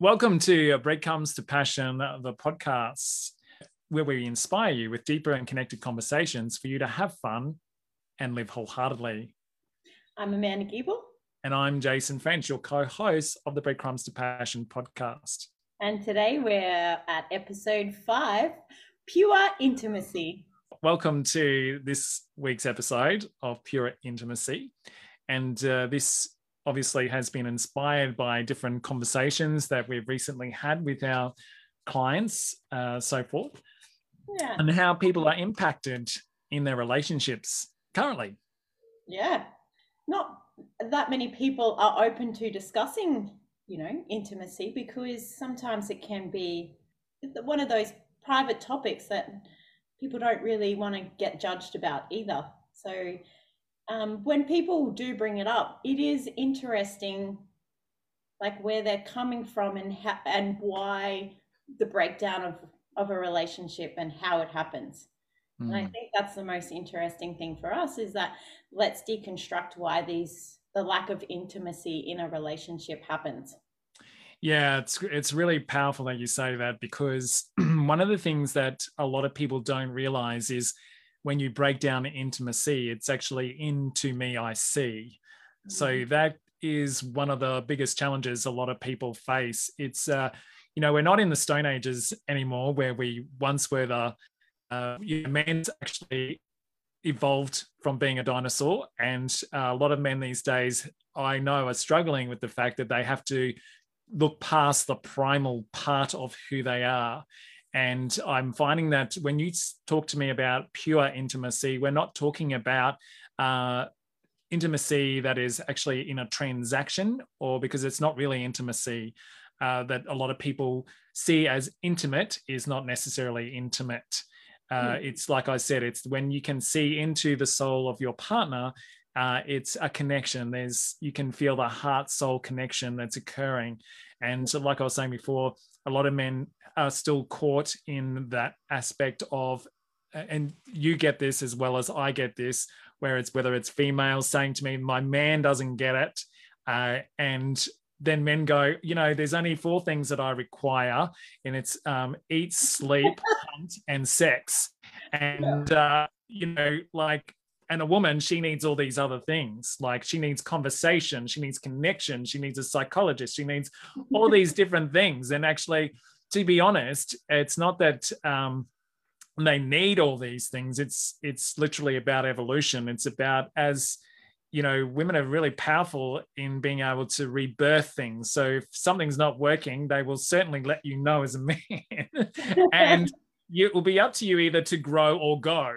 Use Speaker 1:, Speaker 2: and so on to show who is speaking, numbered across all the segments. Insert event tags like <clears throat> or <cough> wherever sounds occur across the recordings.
Speaker 1: Welcome to Breadcrumbs to Passion, the podcast where we inspire you with deeper and connected conversations for you to have fun and live wholeheartedly.
Speaker 2: I'm Amanda Giebel.
Speaker 1: And I'm Jason French, your co host of the Breadcrumbs to Passion podcast.
Speaker 2: And today we're at episode five Pure Intimacy.
Speaker 1: Welcome to this week's episode of Pure Intimacy. And uh, this obviously has been inspired by different conversations that we've recently had with our clients, uh, so forth,
Speaker 2: yeah.
Speaker 1: and how people are impacted in their relationships currently.
Speaker 2: Yeah, not that many people are open to discussing, you know, intimacy because sometimes it can be one of those private topics that people don't really want to get judged about either. So um, when people do bring it up, it is interesting, like where they're coming from and how, and why the breakdown of of a relationship and how it happens. Mm. And I hmm. think that's the most interesting thing for us is that let's deconstruct why these the lack of intimacy in a relationship happens.
Speaker 1: Yeah, it's it's really powerful that you say that because <clears throat> one of the things that a lot of people don't realize is when you break down intimacy, it's actually into me I see. Mm-hmm. So that is one of the biggest challenges a lot of people face. It's uh, you know, we're not in the stone ages anymore where we once were the uh, you know, men's actually evolved from being a dinosaur and uh, a lot of men these days i know are struggling with the fact that they have to look past the primal part of who they are and I'm finding that when you talk to me about pure intimacy, we're not talking about uh, intimacy that is actually in a transaction or because it's not really intimacy. Uh, that a lot of people see as intimate is not necessarily intimate. Uh, mm. It's like I said, it's when you can see into the soul of your partner. Uh, it's a connection. There's you can feel the heart soul connection that's occurring, and so like I was saying before, a lot of men are still caught in that aspect of and you get this as well as I get this, where it's whether it's females saying to me, my man doesn't get it. Uh, and then men go, you know, there's only four things that I require, and it's um, eat, sleep, <laughs> hunt, and sex. And, uh, you know, like, and a woman, she needs all these other things. Like, she needs conversation, she needs connection, she needs a psychologist, she needs all <laughs> these different things. And actually, to be honest, it's not that um, they need all these things. It's it's literally about evolution. It's about as you know, women are really powerful in being able to rebirth things. So if something's not working, they will certainly let you know as a man. <laughs> and it will be up to you either to grow or go,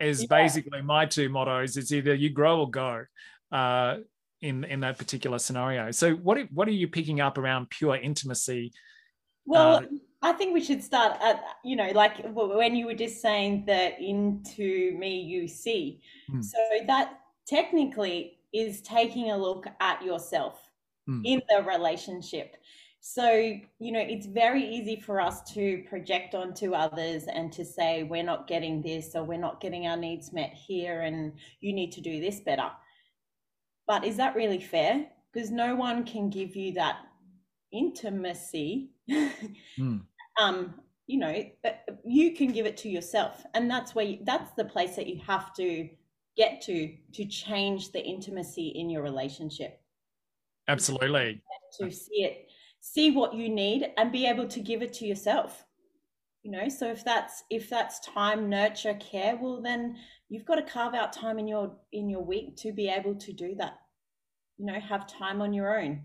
Speaker 1: is yeah. basically my two mottos. It's either you grow or go. Uh, in in that particular scenario. So what what are you picking up around pure intimacy
Speaker 2: well, uh, I think we should start at, you know, like when you were just saying that into me you see. Hmm. So that technically is taking a look at yourself hmm. in the relationship. So, you know, it's very easy for us to project onto others and to say, we're not getting this or we're not getting our needs met here and you need to do this better. But is that really fair? Because no one can give you that intimacy mm. <laughs> um you know you can give it to yourself and that's where you, that's the place that you have to get to to change the intimacy in your relationship
Speaker 1: absolutely
Speaker 2: to see it see what you need and be able to give it to yourself you know so if that's if that's time nurture care well then you've got to carve out time in your in your week to be able to do that you know have time on your own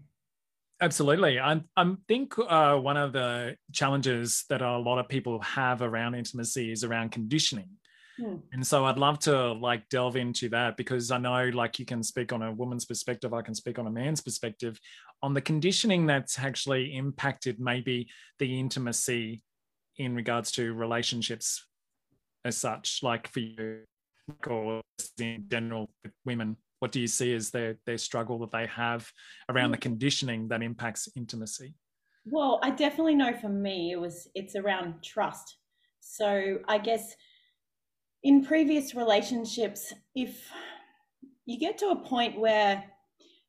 Speaker 1: Absolutely. I, I think uh, one of the challenges that a lot of people have around intimacy is around conditioning. Hmm. And so I'd love to like delve into that because I know like you can speak on a woman's perspective, I can speak on a man's perspective on the conditioning that's actually impacted maybe the intimacy in regards to relationships as such, like for you or in general with women. What do you see as their their struggle that they have around the conditioning that impacts intimacy?
Speaker 2: Well i definitely know for me it was it's around trust. So i guess in previous relationships if you get to a point where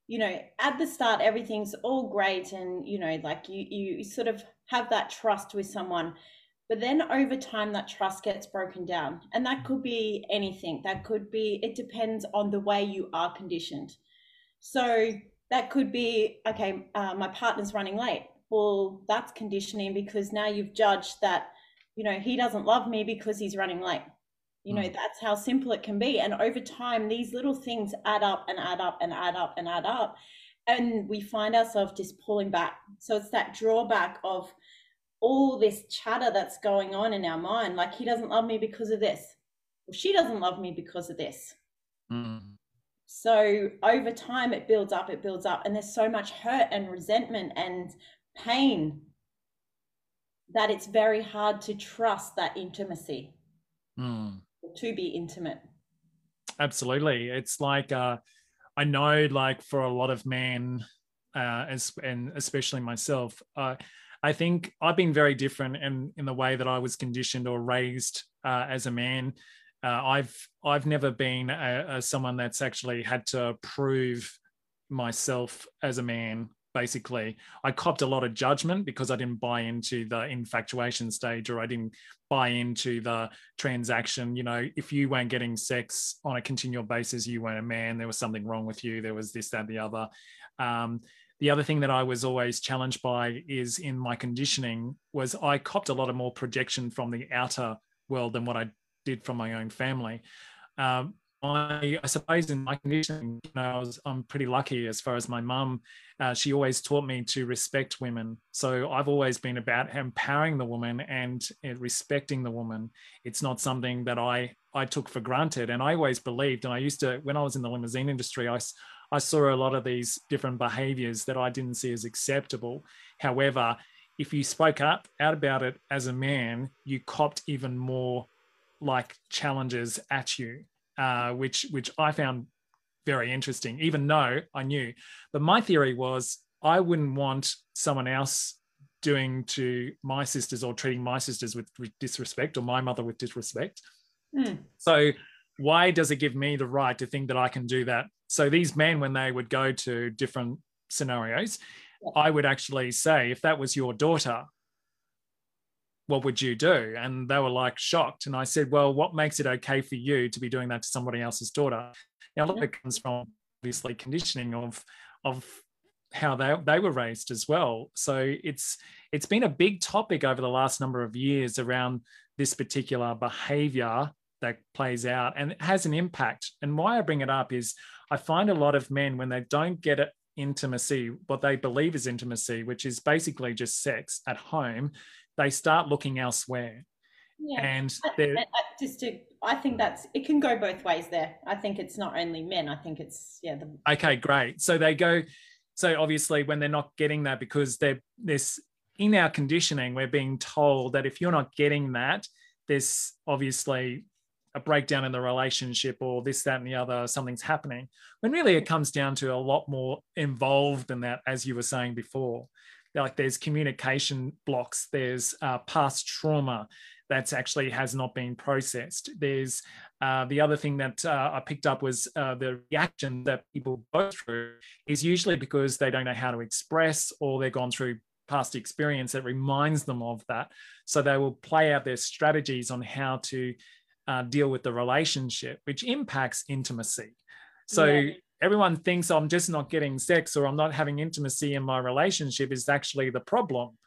Speaker 2: you know at the start everything's all great and you know like you you sort of have that trust with someone but then over time that trust gets broken down. And that could be anything. That could be it depends on the way you are conditioned. So that could be okay uh, my partner's running late. Well that's conditioning because now you've judged that you know he doesn't love me because he's running late you know, mm. that's how simple it can be. And over time, these little things add up and add up and add up and add up. And we find ourselves just pulling back. So it's that drawback of all this chatter that's going on in our mind. Like, he doesn't love me because of this. Well, she doesn't love me because of this. Mm. So over time, it builds up, it builds up. And there's so much hurt and resentment and pain that it's very hard to trust that intimacy. Mm to be intimate.
Speaker 1: Absolutely. It's like uh, I know, like for a lot of men, uh, as and especially myself, uh, I think I've been very different in in the way that I was conditioned or raised uh, as a man. Uh, I've I've never been a, a, someone that's actually had to prove myself as a man basically. I copped a lot of judgment because i didn't buy into the infatuation stage or i didn't buy into the transaction. You know if you weren't getting sex on a continual basis you weren't a man there was something wrong with you there was this that the other. Um, the other thing that i was always challenged by is in my conditioning was i copped a lot of more projection from the outer world than what i did from my own family. Um, I, I suppose in my condition, you know, I was, I'm pretty lucky as far as my mum, uh, she always taught me to respect women. So I've always been about empowering the woman and uh, respecting the woman. It's not something that I, I took for granted. And I always believed, and I used to, when I was in the limousine industry, I, I saw a lot of these different behaviors that I didn't see as acceptable. However, if you spoke up out about it as a man, you copped even more like challenges at you uh, which which I found very interesting, even though I knew. But my theory was I wouldn't want someone else doing to my sisters or treating my sisters with disrespect or my mother with disrespect. Mm. So why does it give me the right to think that I can do that? So these men, when they would go to different scenarios, I would actually say, if that was your daughter, what would you do? And they were like shocked. And I said, well, what makes it okay for you to be doing that to somebody else's daughter? Now, a lot of it comes from obviously conditioning of, of how they, they were raised as well. So it's it's been a big topic over the last number of years around this particular behavior that plays out and it has an impact. And why I bring it up is I find a lot of men when they don't get it intimacy, what they believe is intimacy, which is basically just sex at home, they start looking elsewhere. Yeah. And
Speaker 2: just to, I think that's it can go both ways there. I think it's not only men. I think it's yeah. The...
Speaker 1: Okay, great. So they go. So obviously, when they're not getting that, because they're this in our conditioning, we're being told that if you're not getting that, there's obviously a breakdown in the relationship or this, that, and the other, something's happening. When really it comes down to a lot more involved than that, as you were saying before like there's communication blocks, there's uh, past trauma that's actually has not been processed. There's uh, the other thing that uh, I picked up was uh, the reaction that people go through is usually because they don't know how to express or they've gone through past experience that reminds them of that. So they will play out their strategies on how to uh, deal with the relationship, which impacts intimacy. So yeah everyone thinks I'm just not getting sex or I'm not having intimacy in my relationship is actually the problem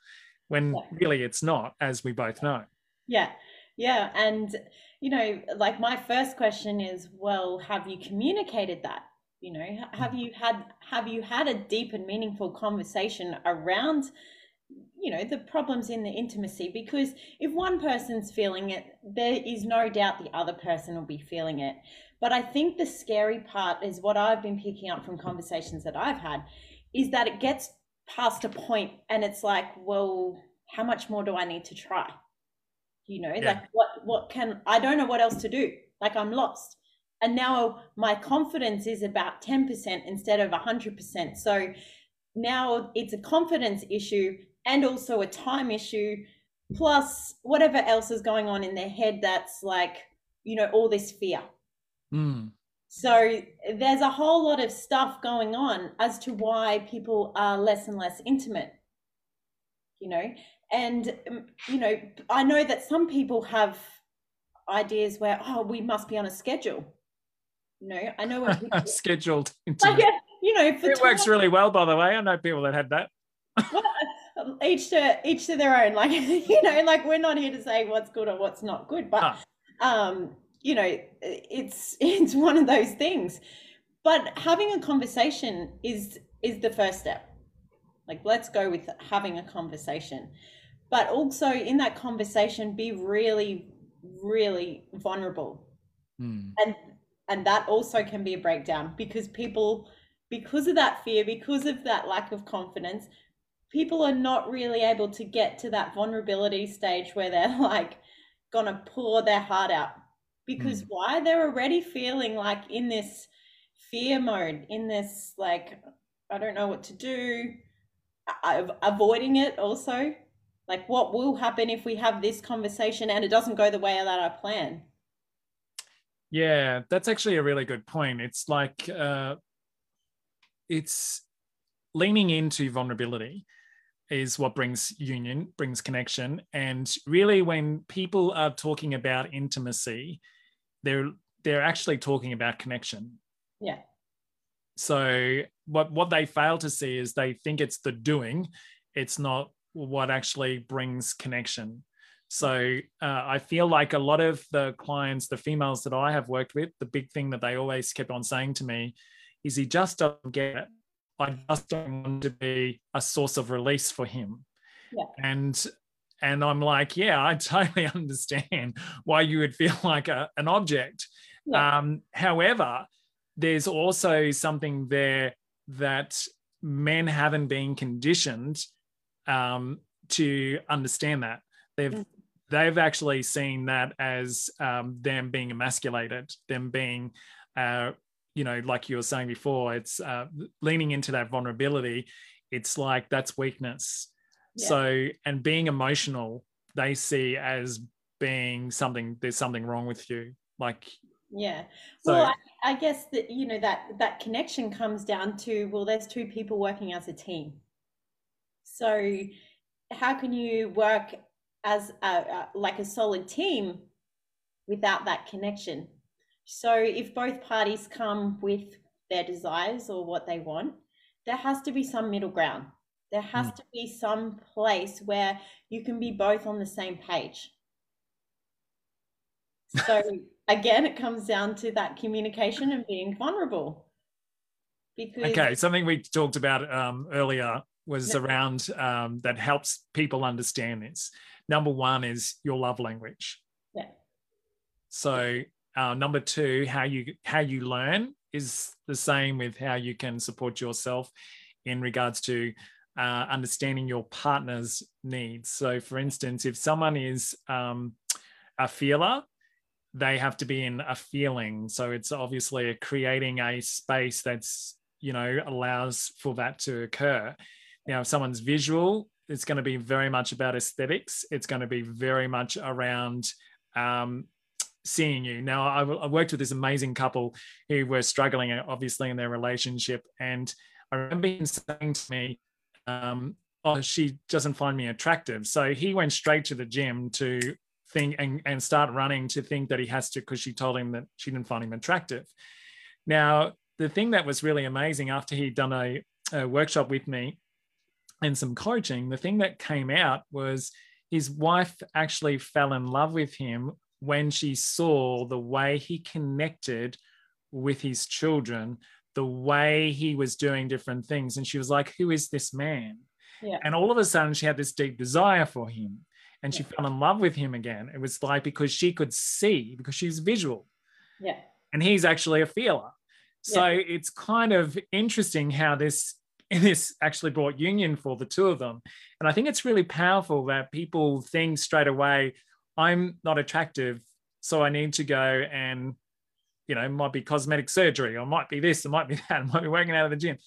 Speaker 1: when yeah. really it's not, as we both know.
Speaker 2: Yeah. Yeah. And, you know, like my first question is, well, have you communicated that? You know, have mm-hmm. you had have you had a deep and meaningful conversation around you know the problems in the intimacy because if one person's feeling it there is no doubt the other person will be feeling it but I think the scary part is what I've been picking up from conversations that I've had is that it gets past a point and it's like, well, how much more do I need to try? You know, yeah. like what what can I don't know what else to do. Like I'm lost. And now my confidence is about 10% instead of 100%. So now it's a confidence issue and also a time issue plus whatever else is going on in their head that's like, you know, all this fear
Speaker 1: Mm.
Speaker 2: So there's a whole lot of stuff going on as to why people are less and less intimate, you know. And, um, you know, I know that some people have ideas where, oh, we must be on a schedule. You know, I know <laughs>
Speaker 1: people, scheduled. <laughs>
Speaker 2: Like, you know,
Speaker 1: it time, works really well, by the way. I know people that had that. <laughs>
Speaker 2: well, each to each to their own. Like, you know, like we're not here to say what's good or what's not good, but um, you know, it's <laughs> it's one of those things. But having a conversation is is the first step. Like, let's go with having a conversation, but also in that conversation, be really, really vulnerable,
Speaker 1: mm.
Speaker 2: and and that also can be a breakdown because people because of that fear because of that lack of confidence people are not really able to get to that vulnerability stage where they're <laughs> like gonna pour their heart out because mm. why they're already feeling like in this fear mode in this like i don't know what to do avoiding it also like what will happen if we have this conversation and it doesn't go the way that i plan
Speaker 1: yeah that's actually a really good point it's like uh it's leaning into vulnerability is what brings union, brings connection. And really, when people are talking about intimacy, they're they're actually talking about connection.
Speaker 2: Yeah.
Speaker 1: So what what they fail to see is they think it's the doing, it's not what actually brings connection. So uh, I feel like a lot of the clients, the females that I have worked with, the big thing that they always kept on saying to me is he just doesn't get it I just don't want to be a source of release for him.
Speaker 2: Yeah.
Speaker 1: And and I'm like, yeah, I <laughs> totally understand why you would feel <laughs> like a, an object. Yeah. Um, however, there's also something there that men haven't been conditioned um, to understand that. They've mm. they've actually seen that as um, them being emasculated, them being uh, you know, like you were saying before, it's uh, leaning into that vulnerability. It's like that's weakness. Yeah. So, and being emotional, they see as being something. There's something wrong with you. Like,
Speaker 2: yeah. So, well, I, I guess that you know that that connection comes down to well, there's two people working as a team. So, how can you work as a, a like a solid team without that connection? So if both parties come with their desires or what they want, there has to be some middle ground. There has mm. to be some place where you can be both on the same page. So <laughs> again, it comes down to that communication and being vulnerable.
Speaker 1: Because okay, something we talked about um, earlier was around um, that helps people understand this. Number one is your love language.
Speaker 2: Yeah.
Speaker 1: So uh, number two, how you how you learn is the same with how you can support yourself in regards to uh, understanding your partner's needs. So, for instance, if someone is um, a feeler, they have to be in a feeling. So it's obviously creating a space that's you know allows for that to occur. Now, if someone's visual, it's going to be very much about aesthetics. It's going to be very much around um, seeing you. Now, I, worked with this amazing couple who were struggling, obviously, in their relationship. And I remember him saying to me, um, Oh, she doesn't find me attractive. So he went straight to the gym to think and, and start running to think that he has to, because she told him that she didn't find him attractive. Now, the thing that was really amazing after he'd done a, a workshop with me and some coaching, the thing that came out was his wife actually fell in love with him when she saw the way he connected with his children, the way he was doing different things. And she was like, Who is this man?
Speaker 2: Yeah.
Speaker 1: And all of a sudden, she had this deep desire for him and she yeah. fell in love with him again. It was like because she could see, because she's visual.
Speaker 2: Yeah.
Speaker 1: And he's actually a feeler. So yeah. it's kind of interesting how this <laughs> this actually brought union for the two of them. And I think it's really powerful that people think straight away, I'm not attractive, so I need to go and, you know, might be cosmetic surgery, or might be this, it might be <laughs> that, it might be working out of the gym.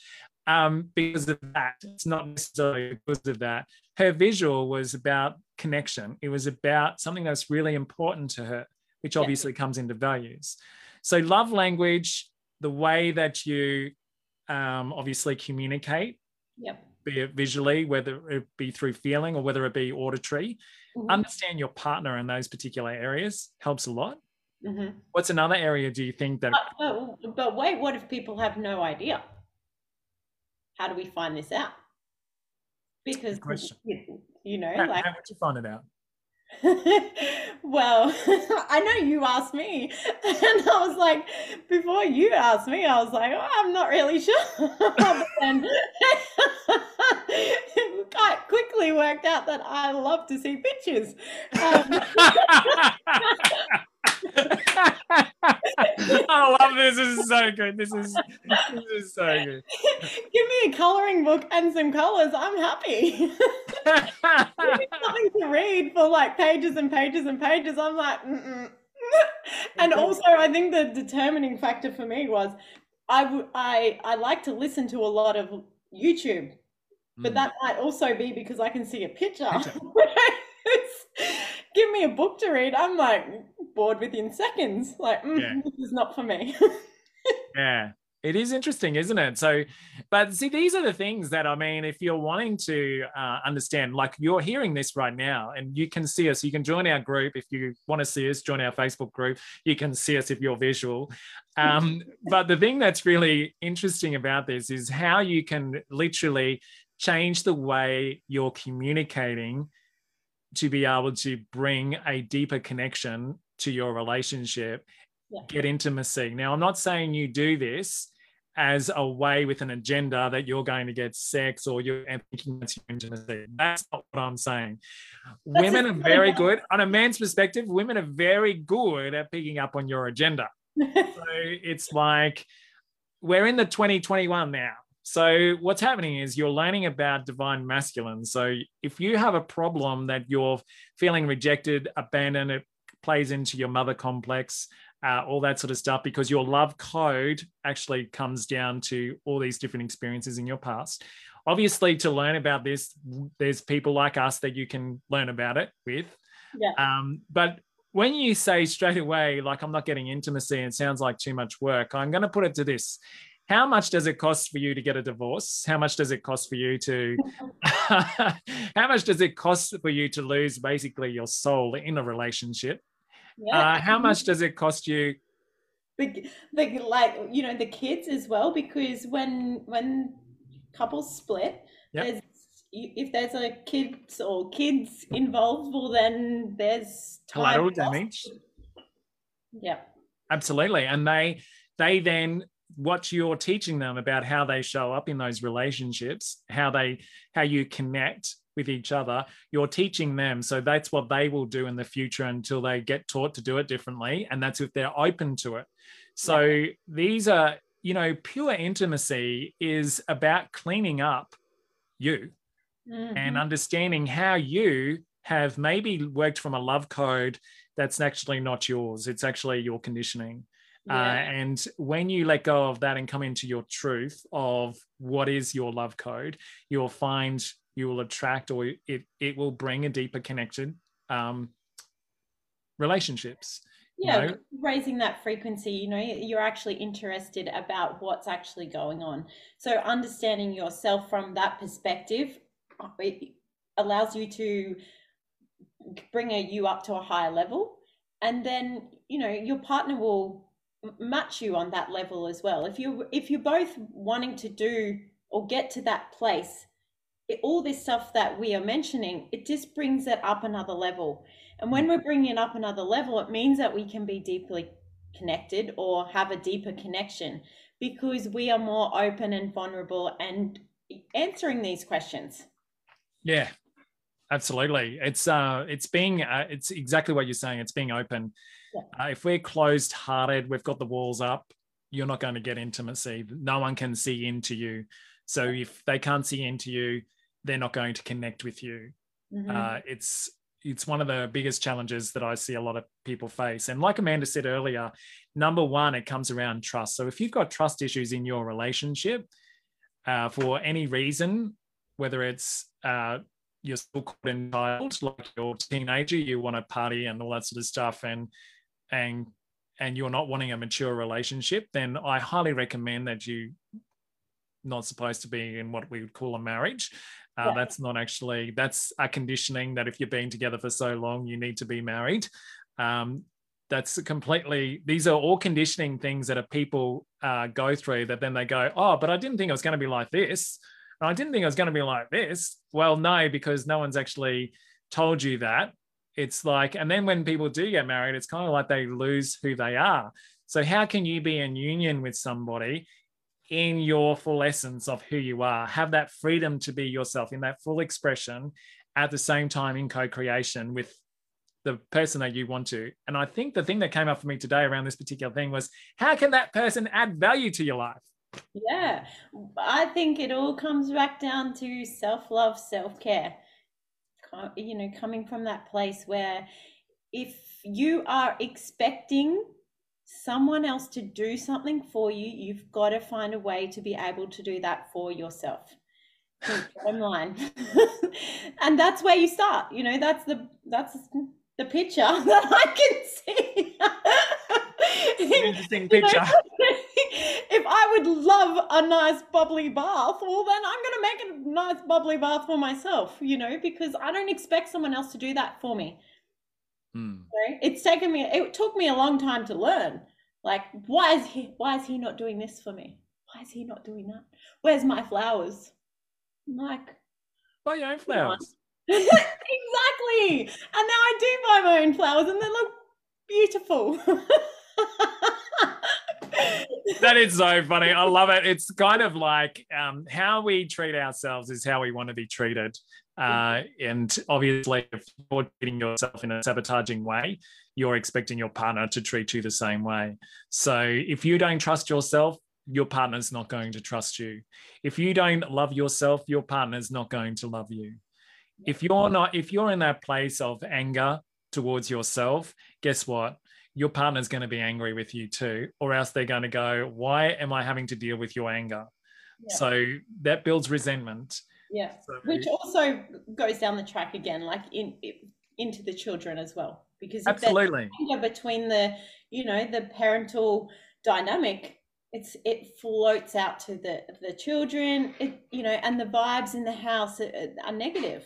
Speaker 1: Um, because of that, it's not necessarily because of that. Her visual was about connection. It was about something that's really important to her, which obviously yeah. comes into values. So, love language the way that you um, obviously communicate
Speaker 2: Yep.
Speaker 1: be it visually, whether it be through feeling or whether it be auditory.
Speaker 2: Mhm.
Speaker 1: Understand your partner in those particular areas helps a lot.
Speaker 2: Mhm.
Speaker 1: What's another area do you think that?
Speaker 2: But, but, but wait, what if people have no idea? How do we find this out? Because you, you know,
Speaker 1: how,
Speaker 2: like
Speaker 1: how would you find it out? <laughs>
Speaker 2: well, <laughs> I know you asked me, <laughs> and I was like, before you asked me, I was like, oh, I'm not really sure. it quite quickly worked out that I love to see pictures. Um,
Speaker 1: I love this. This is so good. This is this is so good.
Speaker 2: give me a coloring book and some colors. I'm happy. <laughs> Something to read for like pages and pages and pages. I'm like, Mm-mm. and also I think the determining factor for me was I w- I I like to listen to a lot of YouTube, but
Speaker 1: Mm.
Speaker 2: that might also be because I can see a picture.
Speaker 1: Picture. <laughs> <laughs>
Speaker 2: Give me a book to read. I'm like bored within seconds. Like, mm,
Speaker 1: Yeah.
Speaker 2: this is not for me. <laughs>
Speaker 1: Yeah. It is interesting, isn't it? So, but see, these are the things that I mean, if you're wanting to uh, understand, like you're hearing this right now and you can see us, you can join our group. If you want to see us, join our Facebook group. You can see us if you're visual. Um, <laughs> but the thing that's really interesting about this is how you can literally change the way you're communicating to be able to bring a deeper connection to your relationship
Speaker 2: Yeah.
Speaker 1: get intimacy. Now, I'm not saying you do this as a way with an agenda that you're going to get sex or you're thinking that's your intimacy. That's not what I'm saying.
Speaker 2: That's
Speaker 1: women are very good, on a man's perspective, women are very good at picking up on your agenda. <laughs> So it's like we're in the 2021 now. So what's happening is you're learning about divine masculine. So if you have a problem that you're feeling rejected, abandoned, it plays into your mother complex, uh, all that sort of stuff, because your love code actually comes down to all these different experiences in your past. Obviously, to learn about this, there's people like us that you can learn about it with.
Speaker 2: Yeah.
Speaker 1: Um, but when you say straight away, like, I'm not getting intimacy and it sounds like too much work, I'm going to put it to this. How much does it cost for you to get a divorce? How much does it cost for you to, <laughs> how much does it cost for you to lose basically your soul in a relationship?
Speaker 2: yeah.
Speaker 1: Uh, how much does it cost you?
Speaker 2: the, the like you know the kids as well because when when couples split
Speaker 1: Yep.
Speaker 2: there's if there's a kids or kids involved well then there's
Speaker 1: Collateral damage.
Speaker 2: yeah
Speaker 1: Absolutely. And they, they then, what you're teaching them about how they show up in those relationships, how they, how you connect with each other, you're teaching them. So that's what they will do in the future until they get taught to do it differently. And that's if they're open to it. So these are, you know, pure intimacy is about cleaning up you and
Speaker 2: Mhm.
Speaker 1: understanding how you have maybe worked from a love code that's actually not yours. It's actually your conditioning. Uh,
Speaker 2: yeah.
Speaker 1: and when you let go of that and come into your truth of what is your love code, you'll find you will attract or it, it will bring a deeper connection um, relationships. you
Speaker 2: yeah
Speaker 1: know?
Speaker 2: raising that frequency you know you're actually interested about what's actually going on so understanding yourself from that perspective uh, it allows you to bring a, you up to a higher level and then you know your partner will match you on that level as well if you if you're both wanting to do or get to that place it, all this stuff that we are mentioning it just brings it up another level and when we're bringing it up another level it means that we can be deeply connected or have a deeper connection because we are more open and vulnerable and answering these questions
Speaker 1: Yeah, absolutely. It's uh, it's being uh, it's exactly what you're saying. It's being open. Uh, if we're closed hearted, we've got the walls up. You're not going to get intimacy. No one can see into you. So if they can't see into you, they're not going to connect with you.
Speaker 2: Mhm.
Speaker 1: Uh, it's it's one of the biggest challenges that I see a lot of people face. And like Amanda said earlier, number one, it comes around trust. So if you've got trust issues in your relationship uh, for any reason, whether it's uh, you're still caught in child, like you're a teenager, you want to party and all that sort of stuff, and and and you're not wanting a mature relationship, then I highly recommend that you not supposed to be in what we would call a marriage. Uh, yeah. That's not actually that's a conditioning that if you've been together for so long, you need to be married. Um, that's completely these are all conditioning things that a people uh, go through that then they go oh but i didn't think it was going to be like this and i didn't think it was going to be like this well no because no one's actually told you that it's like and then when people do get married it's kind of like they lose who they are so how can you be in union with somebody in your full essence of who you are have that freedom to be yourself in that full expression at the same time in co-creation with the person that you want to. And I think the thing that came up for me today around this particular thing was how can that person add value to your life?
Speaker 2: Yeah, I think it all comes back down to self love, self care. You know, coming from that place where if you are expecting someone else to do something for you, you've got to find a way to be able to do that for yourself. Bottom line, <laughs> and that's where you start. You know, that's the that's the picture <laughs> that I can see.
Speaker 1: Interesting <laughs> picture.
Speaker 2: If I would love a nice bubbly bath, well, then I'm going to make a nice bubbly bath for myself, you know, because I don't expect someone else to do that for me.
Speaker 1: Hmm.
Speaker 2: It's taken me, it took me a long time to learn. Like, why is he, why is he not doing this for me? Why is he not doing that? Where's my flowers? I'm like,
Speaker 1: buy your own flowers. <laughs>
Speaker 2: exactly. And now I do buy my own flowers and they look beautiful. <laughs>
Speaker 1: that is so funny. I love it. It's kind of like um, how we treat ourselves is how we want to be treated. Uh, and obviously, if you're treating yourself in a sabotaging way, you're expecting your partner to treat you the same way. So if you don't trust yourself, your partner's not going to trust you. If you don't love yourself, your partner's not going to love you if you're not if you're in that place of anger towards yourself guess what your partner's going to be angry with you too or else they're going to go why am i having to deal with your anger? Yeah. so that builds resentment.
Speaker 2: Yeah so, which also goes down the track again like in, in into the children as well because
Speaker 1: absolutely.
Speaker 2: anger between the you know the parental dynamic it's it floats out to the the children it you know and the vibes in the house are, are negative.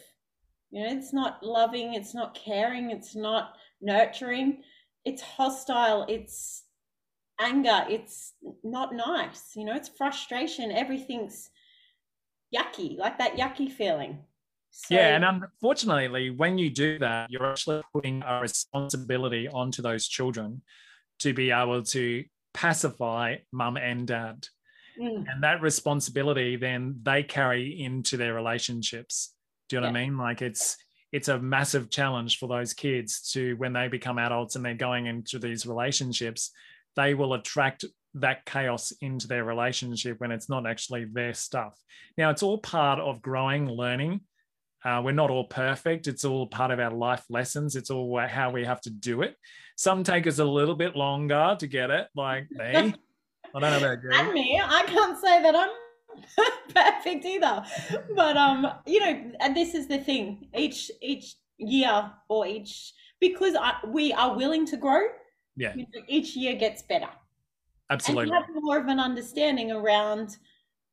Speaker 2: You know, it's not loving, it's not caring, it's not nurturing, it's hostile, it's anger, it's not nice, you know, it's frustration, everything's yucky, like that yucky feeling.
Speaker 1: So, yeah, and unfortunately, when you do that, you're actually putting a responsibility onto those children to be able to pacify mum and dad. Mm. And that responsibility then they carry into their relationships. Do you know yeah. what I mean? Like it's it's a massive challenge for those kids to when they become adults and they're going into these relationships, they will attract that chaos into their relationship when it's not actually their stuff. Now, it's all part of growing, learning. Uh, we're not all perfect. It's all part of our life lessons. It's all how we have to do it. Some take us a little bit longer to get it, like me. <laughs> I don't know about you.
Speaker 2: And me, I can't say that I'm <laughs> perfect either. But um, you know, and this is the thing. Each each year or each because I, we are willing to grow.
Speaker 1: Yeah. You
Speaker 2: know, each year gets better.
Speaker 1: Absolutely.
Speaker 2: And you have more of an understanding around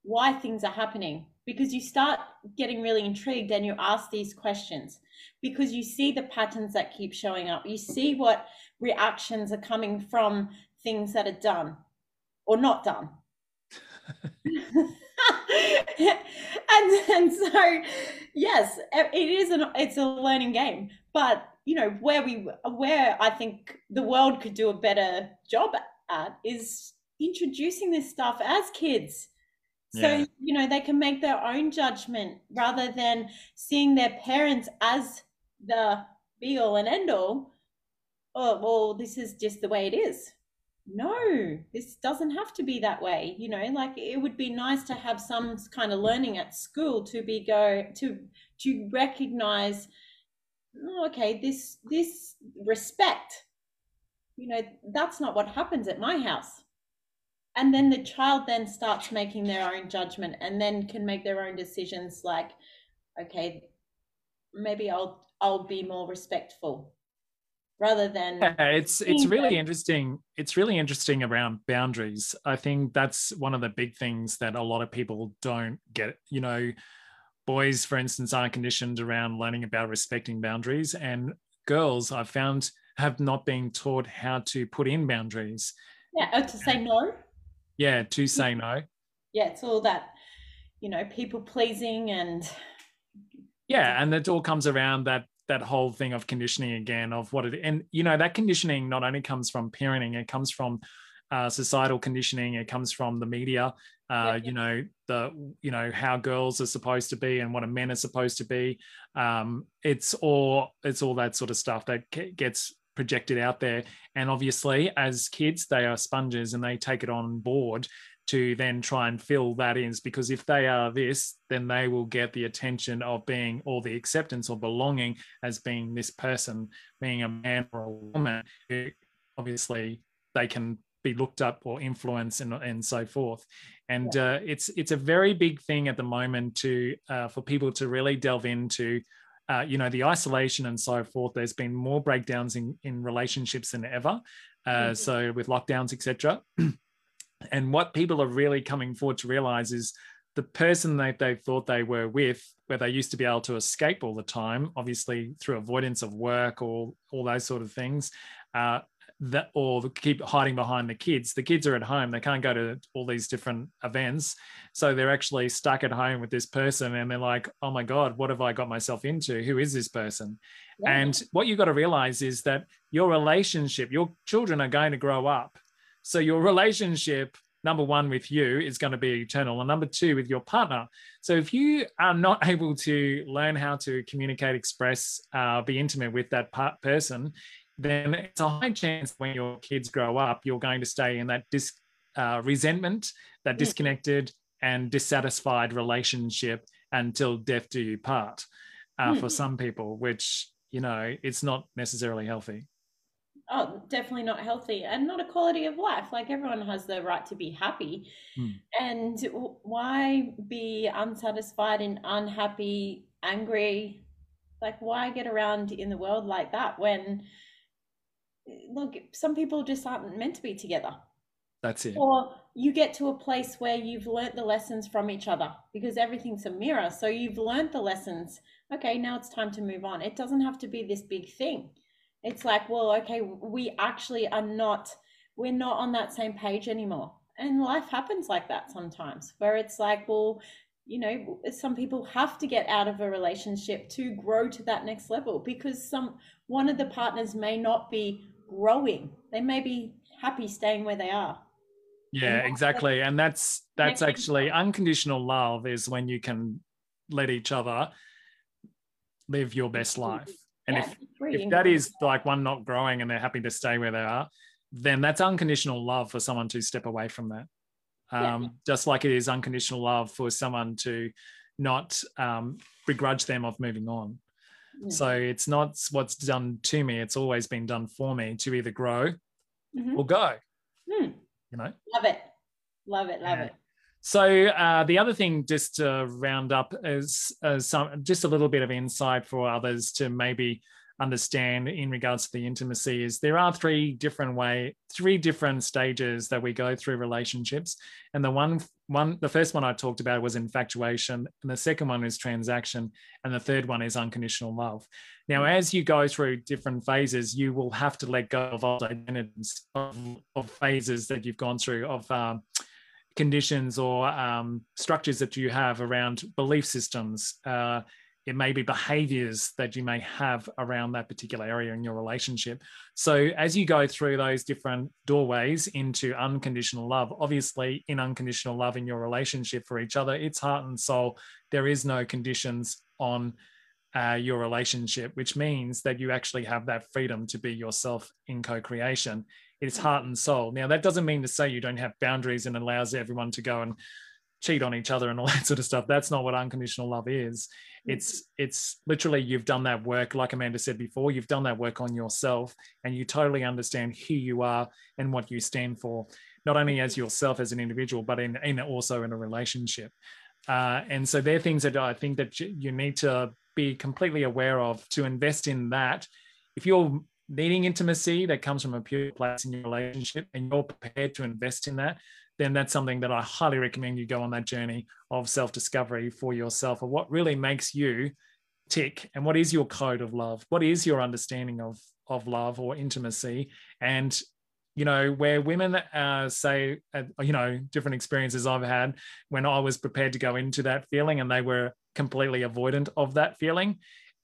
Speaker 2: why things are happening because you start getting really intrigued and you ask these questions because you see the patterns that keep showing up. You see what reactions are coming from things that are done or not done. <laughs> <laughs> and then so yes it is an it's a learning game. But you know where we where i think the world could do a better job at is introducing this stuff as kids. So yeah. you know they can make their own judgment rather than seeing their parents as the be all and end all. Oh well this is just the way it is no, this doesn't have to be that way. You know, like it would be nice to have some kind of learning at school to be go to to recognize, oh, okay, this this respect. You know, that's not what happens at my house. And then the child then starts making their own judgment and then can make their own decisions like, okay, maybe I'll I'll be more respectful rather than
Speaker 1: yeah, <laughs> it's it's really interesting it's really interesting around boundaries. I think that's one of the big things that a lot of people don't get. You know boys for instance aren't conditioned around learning about respecting boundaries and girls i've found have not been taught how to put in boundaries.
Speaker 2: Yeah uh, to say no?
Speaker 1: Yeah to say no.
Speaker 2: Yeah it's all that you know people pleasing and
Speaker 1: yeah and it all comes around that that whole thing of conditioning again of what it and you know that conditioning not only comes from parenting it comes from uh, societal conditioning it comes from the media uh, you know the you know how girls are supposed to be and what a men are supposed to be. Um, it's all it's all that sort of stuff that gets projected out there. And obviously as kids they are sponges and they take it on board to then try and fill that in because if they are this then they will get the attention of being or the acceptance or belonging as being this person being a man or a woman obviously they can be looked up or influenced and, and so forth. And uh, it's it's a very big thing at the moment to uh, for people to really delve into uh, you know the isolation and so forth. There's been more breakdowns in in relationships than ever uh, mm-hmm. so with lockdowns etc <clears throat> And what people are really coming forward to realize is the person that they thought they were with, where they used to be able to escape all the time, obviously through avoidance of work or all those sort of things, uh, that or keep hiding behind the kids. The kids are at home; they can't go to all these different events, so they're actually stuck at home with this person, and they're like, "Oh my god, what have I got myself into? Who is this person?" Yeah. And what you have got to realize is that your relationship, your children are going to grow up so your relationship, number one, with you is going to be eternal, and number two, with your partner. So if you are not <laughs> able to learn how to communicate, express, uh, be intimate with that part person, then it's a high chance when your kids grow up, you're going to stay in that dis- uh, resentment, that disconnected and dissatisfied relationship until death do you part uh, mm. for some people, which, you know, it's not necessarily healthy
Speaker 2: oh definitely not healthy and not a quality of life. Like everyone has the right to be happy. Mm. and why be unsatisfied and unhappy angry? Like why get around in the world like that when look some people just aren't meant to be together?
Speaker 1: That's it.
Speaker 2: Or you get to a place where you've learnt the lessons from each other because everything's a mirror. So you've learnt the lessons. Okay now it's time to move on. It doesn't have to be this big thing it's like well okay we actually are not we're not on that same page anymore. And life happens like that sometimes where it's like well you know some people have to get out of a relationship to grow to that next level because some one of the partners may not be growing. They may be happy staying where they are.
Speaker 1: Yeah and exactly. and that's that's actually unconditional love is when you can let each other live your best life and yeah, if, if that is like one not growing and they're happy to stay where they are, then that's unconditional love for someone to step away from that. Um, yeah. Just like it is unconditional love for someone to not um, begrudge them of moving on. Yeah. So it's not what's done to me, it's always been done for me to either grow mm-hmm. or go. Mm. You know?
Speaker 2: Love it. Love it. Love it.
Speaker 1: So uh, the other thing, just to round up, is uh, some just a little bit of insight for others to maybe understand in regards to the intimacy is there are three different way three different stages that we go through relationships. And the one one the first one i talked about was infatuation and the second one is transaction and the third one is unconditional love. Now as you go through different phases you will have to let go of old identities of, of phases that you've gone through of um, conditions or um, structures that you have around belief systems. Uh, it may be behaviors that you may have around that particular area in your relationship. So, as you go through those different doorways into unconditional love, obviously, in unconditional love in your relationship for each other, it's heart and soul. There is no conditions on uh, your relationship, which means that you actually have that freedom to be yourself in co creation it's heart and soul. Now, that doesn't mean to say you don't have boundaries and allows everyone to go and cheat on each other and all <laughs> that sort of stuff. That's not what unconditional love is. It's it's literally you've done that work, like Amanda said before, you've done that work on yourself and you totally understand who you are and what you stand for, not only as yourself as an individual, but in, in also in a relationship. Uh, and so they're things that I think that you need to be completely aware of to invest in that. If you're needing intimacy that comes from a pure place in your relationship and you're prepared to invest in that, then that's something that I highly recommend you go on that journey of self discovery for yourself of what really makes you tick and what is your code of love? What is your understanding of, of love or intimacy? And you know, where women uh, say, uh, you know, different experiences I've had when I was prepared to go into that feeling and they were completely avoidant of that feeling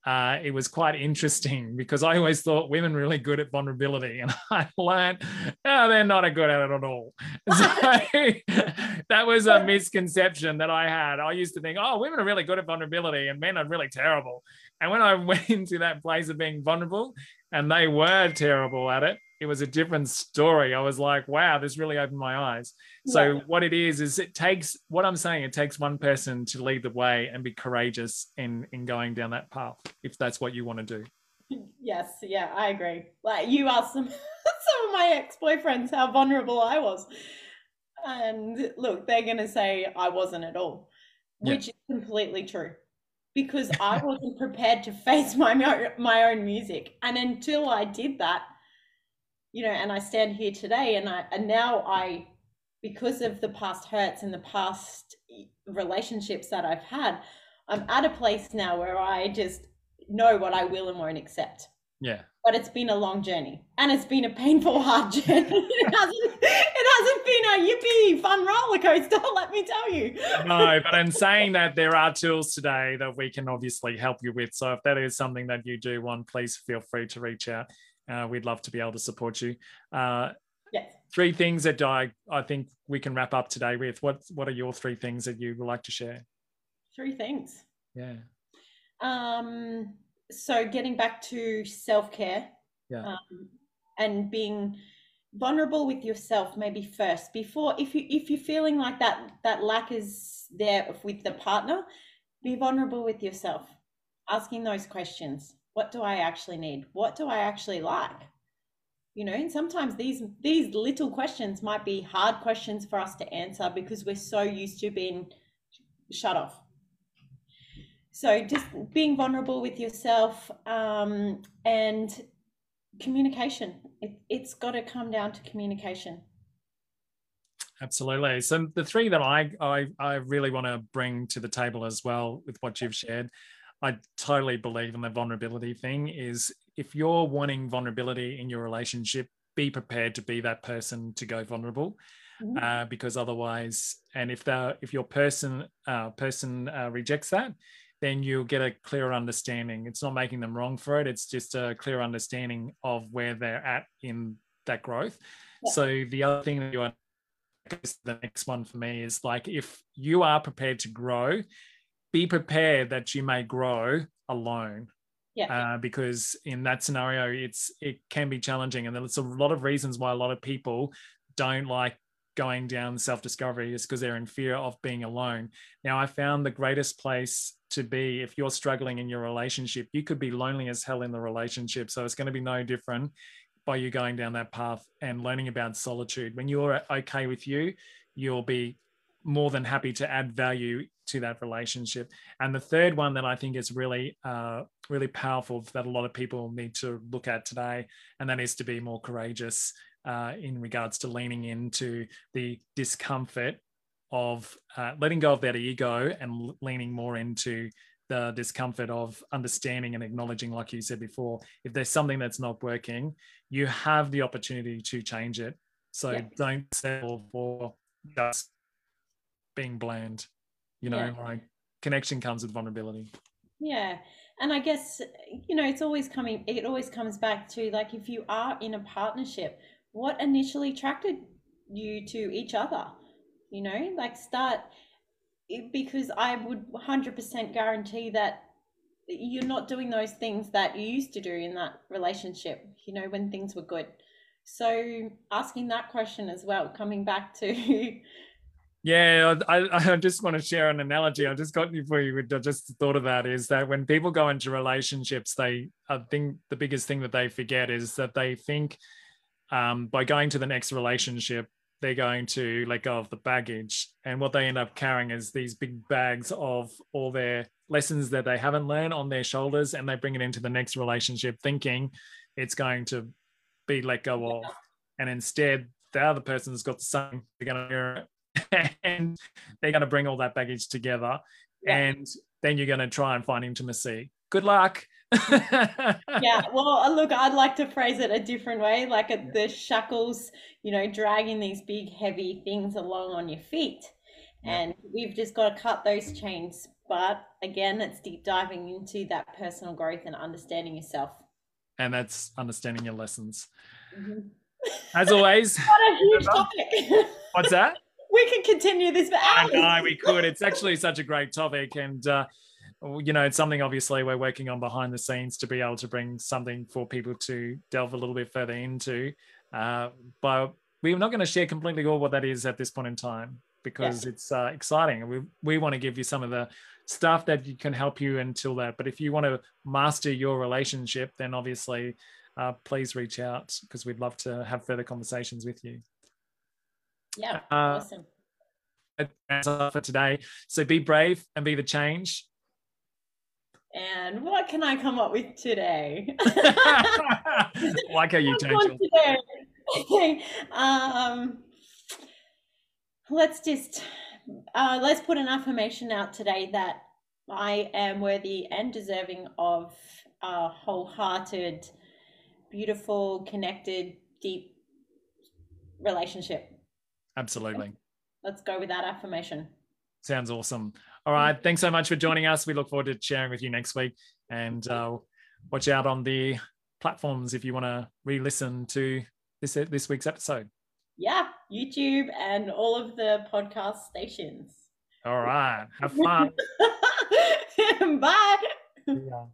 Speaker 1: uh, it was quite interesting <laughs> because I always thought women really good at vulnerability, <laughs> and I learned oh, they're not a good at it at all. <laughs> So that was a misconception that I had. I used to think, oh, women are really good at vulnerability, and men are really terrible. And when I went into that place of being vulnerable, and they were terrible at it, it was a different story. I was like, wow, this really opened my eyes. So yeah. what it is is it takes what I'm saying, it takes one person to lead the way and be courageous in in going down that path if that's what you want to do. <laughs>
Speaker 2: Yes, yeah, I agree. Like you asked some <laughs> some of my ex-boyfriends how vulnerable I was. And look, they're going to say I wasn't at all, which yeah. is completely true because <laughs> I wasn't prepared to face my my own music. And until I did that, you know, and I stand here today and I and now I because of the past hurts and the past relationships that I've had, I'm at a place now where I just know what I will and won't accept.
Speaker 1: Yeah.
Speaker 2: But it's been a long journey and it's been a painful, hard <laughs> journey. it, hasn't, it hasn't been a yippee fun roller coaster, <laughs> let me tell you.
Speaker 1: no, but in saying that, there are tools today that we can obviously help you with. So if that is something that you do want, please feel free to reach out. Uh, we'd love to be able to support you. Uh,
Speaker 2: yes.
Speaker 1: Three things that I, I think we can wrap up today with. What What are your three things that you would like to share?
Speaker 2: Three things.
Speaker 1: Yeah.
Speaker 2: Um. So getting back to self care.
Speaker 1: Yeah.
Speaker 2: Um, and being vulnerable with yourself maybe first before if you if you're feeling like that that lack is there with the partner be vulnerable with yourself asking those questions what do I actually need? What do I actually like? You know, and sometimes these these little questions might be hard questions for us to answer because we're so used to being shut off. So just being vulnerable with yourself um, and communication. It, it's got to come down to communication.
Speaker 1: Absolutely. So the three that I, I I really want to bring to the table as well with what you've shared I totally believe in the vulnerability thing is if you're wanting vulnerability in your relationship, be prepared to be that person to go vulnerable. Mm-hmm. Uh, because otherwise, and if the if your person uh, person uh, rejects that, then you'll get a clearer understanding. It's not making them wrong for it. It's just a clear understanding of where they're at in that growth. Yeah. So the other thing that you are the next one for me is like if you are prepared to grow be prepared that you may grow alone.
Speaker 2: Yeah.
Speaker 1: Uh, because in that scenario, it's it can be challenging, and there's a lot of reasons why a lot of people don't like going down self-discovery is because they're in fear of being alone. Now, I found the greatest place to be if you're struggling in your relationship. You could be lonely as hell in the relationship, so it's going to be no different by you going down that path and learning about solitude. When you're okay with you, you'll be more than happy to add value to that relationship. And the third one that I think is really, uh, really powerful that a lot of people need to look at today, and that is to be more courageous uh, in regards to leaning into the discomfort of uh, letting go of that ego and leaning more into the discomfort of understanding and acknowledging, like you said before, if there's something that's not working, you have the opportunity to change it. So don't settle for just being bland you know yeah. like connection comes with vulnerability.
Speaker 2: Yeah. And i guess you know it's always coming it always comes back to like if you are in a partnership what initially attracted you to each other? You know like start because i would 100% guarantee that you're not doing those things that you used to do in that relationship you know when things were good. So asking that question as well coming back to <laughs>
Speaker 1: Yeah, I, I <laughs> just want to share an analogy. I just got before you I just thought of that is that when people go into relationships, they I think the biggest thing that they forget is that they think um, by going to the next relationship they're going to let go of the baggage. And what they end up carrying is these big bags of all their lessons that they haven't learned on their shoulders, and they bring it into the next relationship thinking it's going to be let go of. And instead, the other person's got the same, they're going to <laughs> and they're going to bring all that baggage together. Yeah. And then you're going to try and find intimacy. Good luck. <laughs>
Speaker 2: yeah, well, uh, look, I'd like to phrase it a different way like at the shackles, you know, dragging these big, heavy things along on your feet. And we've just got to cut those chains. But again, it's deep diving into that personal growth and understanding yourself.
Speaker 1: And that's understanding your lessons. Mm-hmm. As always, <laughs>
Speaker 2: what a huge topic.
Speaker 1: What's that?
Speaker 2: We could continue this for hours.
Speaker 1: I know we could. It's actually such a great topic. And, uh, you know, it's something obviously we're working on behind the scenes to be able to bring something for people to delve a little bit further into. Uh, but we're not going to share completely all what that is at this point in time because yeah. it's uh, exciting. We we want to give you some of the stuff that can help you until that. But if you want to master your relationship, then obviously, uh, please reach out because we'd love to have further conversations with you.
Speaker 2: Yeah, uh, awesome.
Speaker 1: That's all for today. So be brave and be the change.
Speaker 2: And what can I come up with today? <laughs>
Speaker 1: like how you change
Speaker 2: today. um, let's just uh, let's put an affirmation out today that I am worthy and deserving of a wholehearted, beautiful, connected, deep relationship.
Speaker 1: Absolutely.
Speaker 2: Let's go with that affirmation.
Speaker 1: Sounds awesome. All right. Thanks so much for joining us. We look forward to sharing with you next week. And uh, watch out on the platforms if you want to re listen to this, this week's episode.
Speaker 2: Yeah, YouTube and all of the podcast stations.
Speaker 1: All right. Have fun. <laughs>
Speaker 2: Bye. Yeah.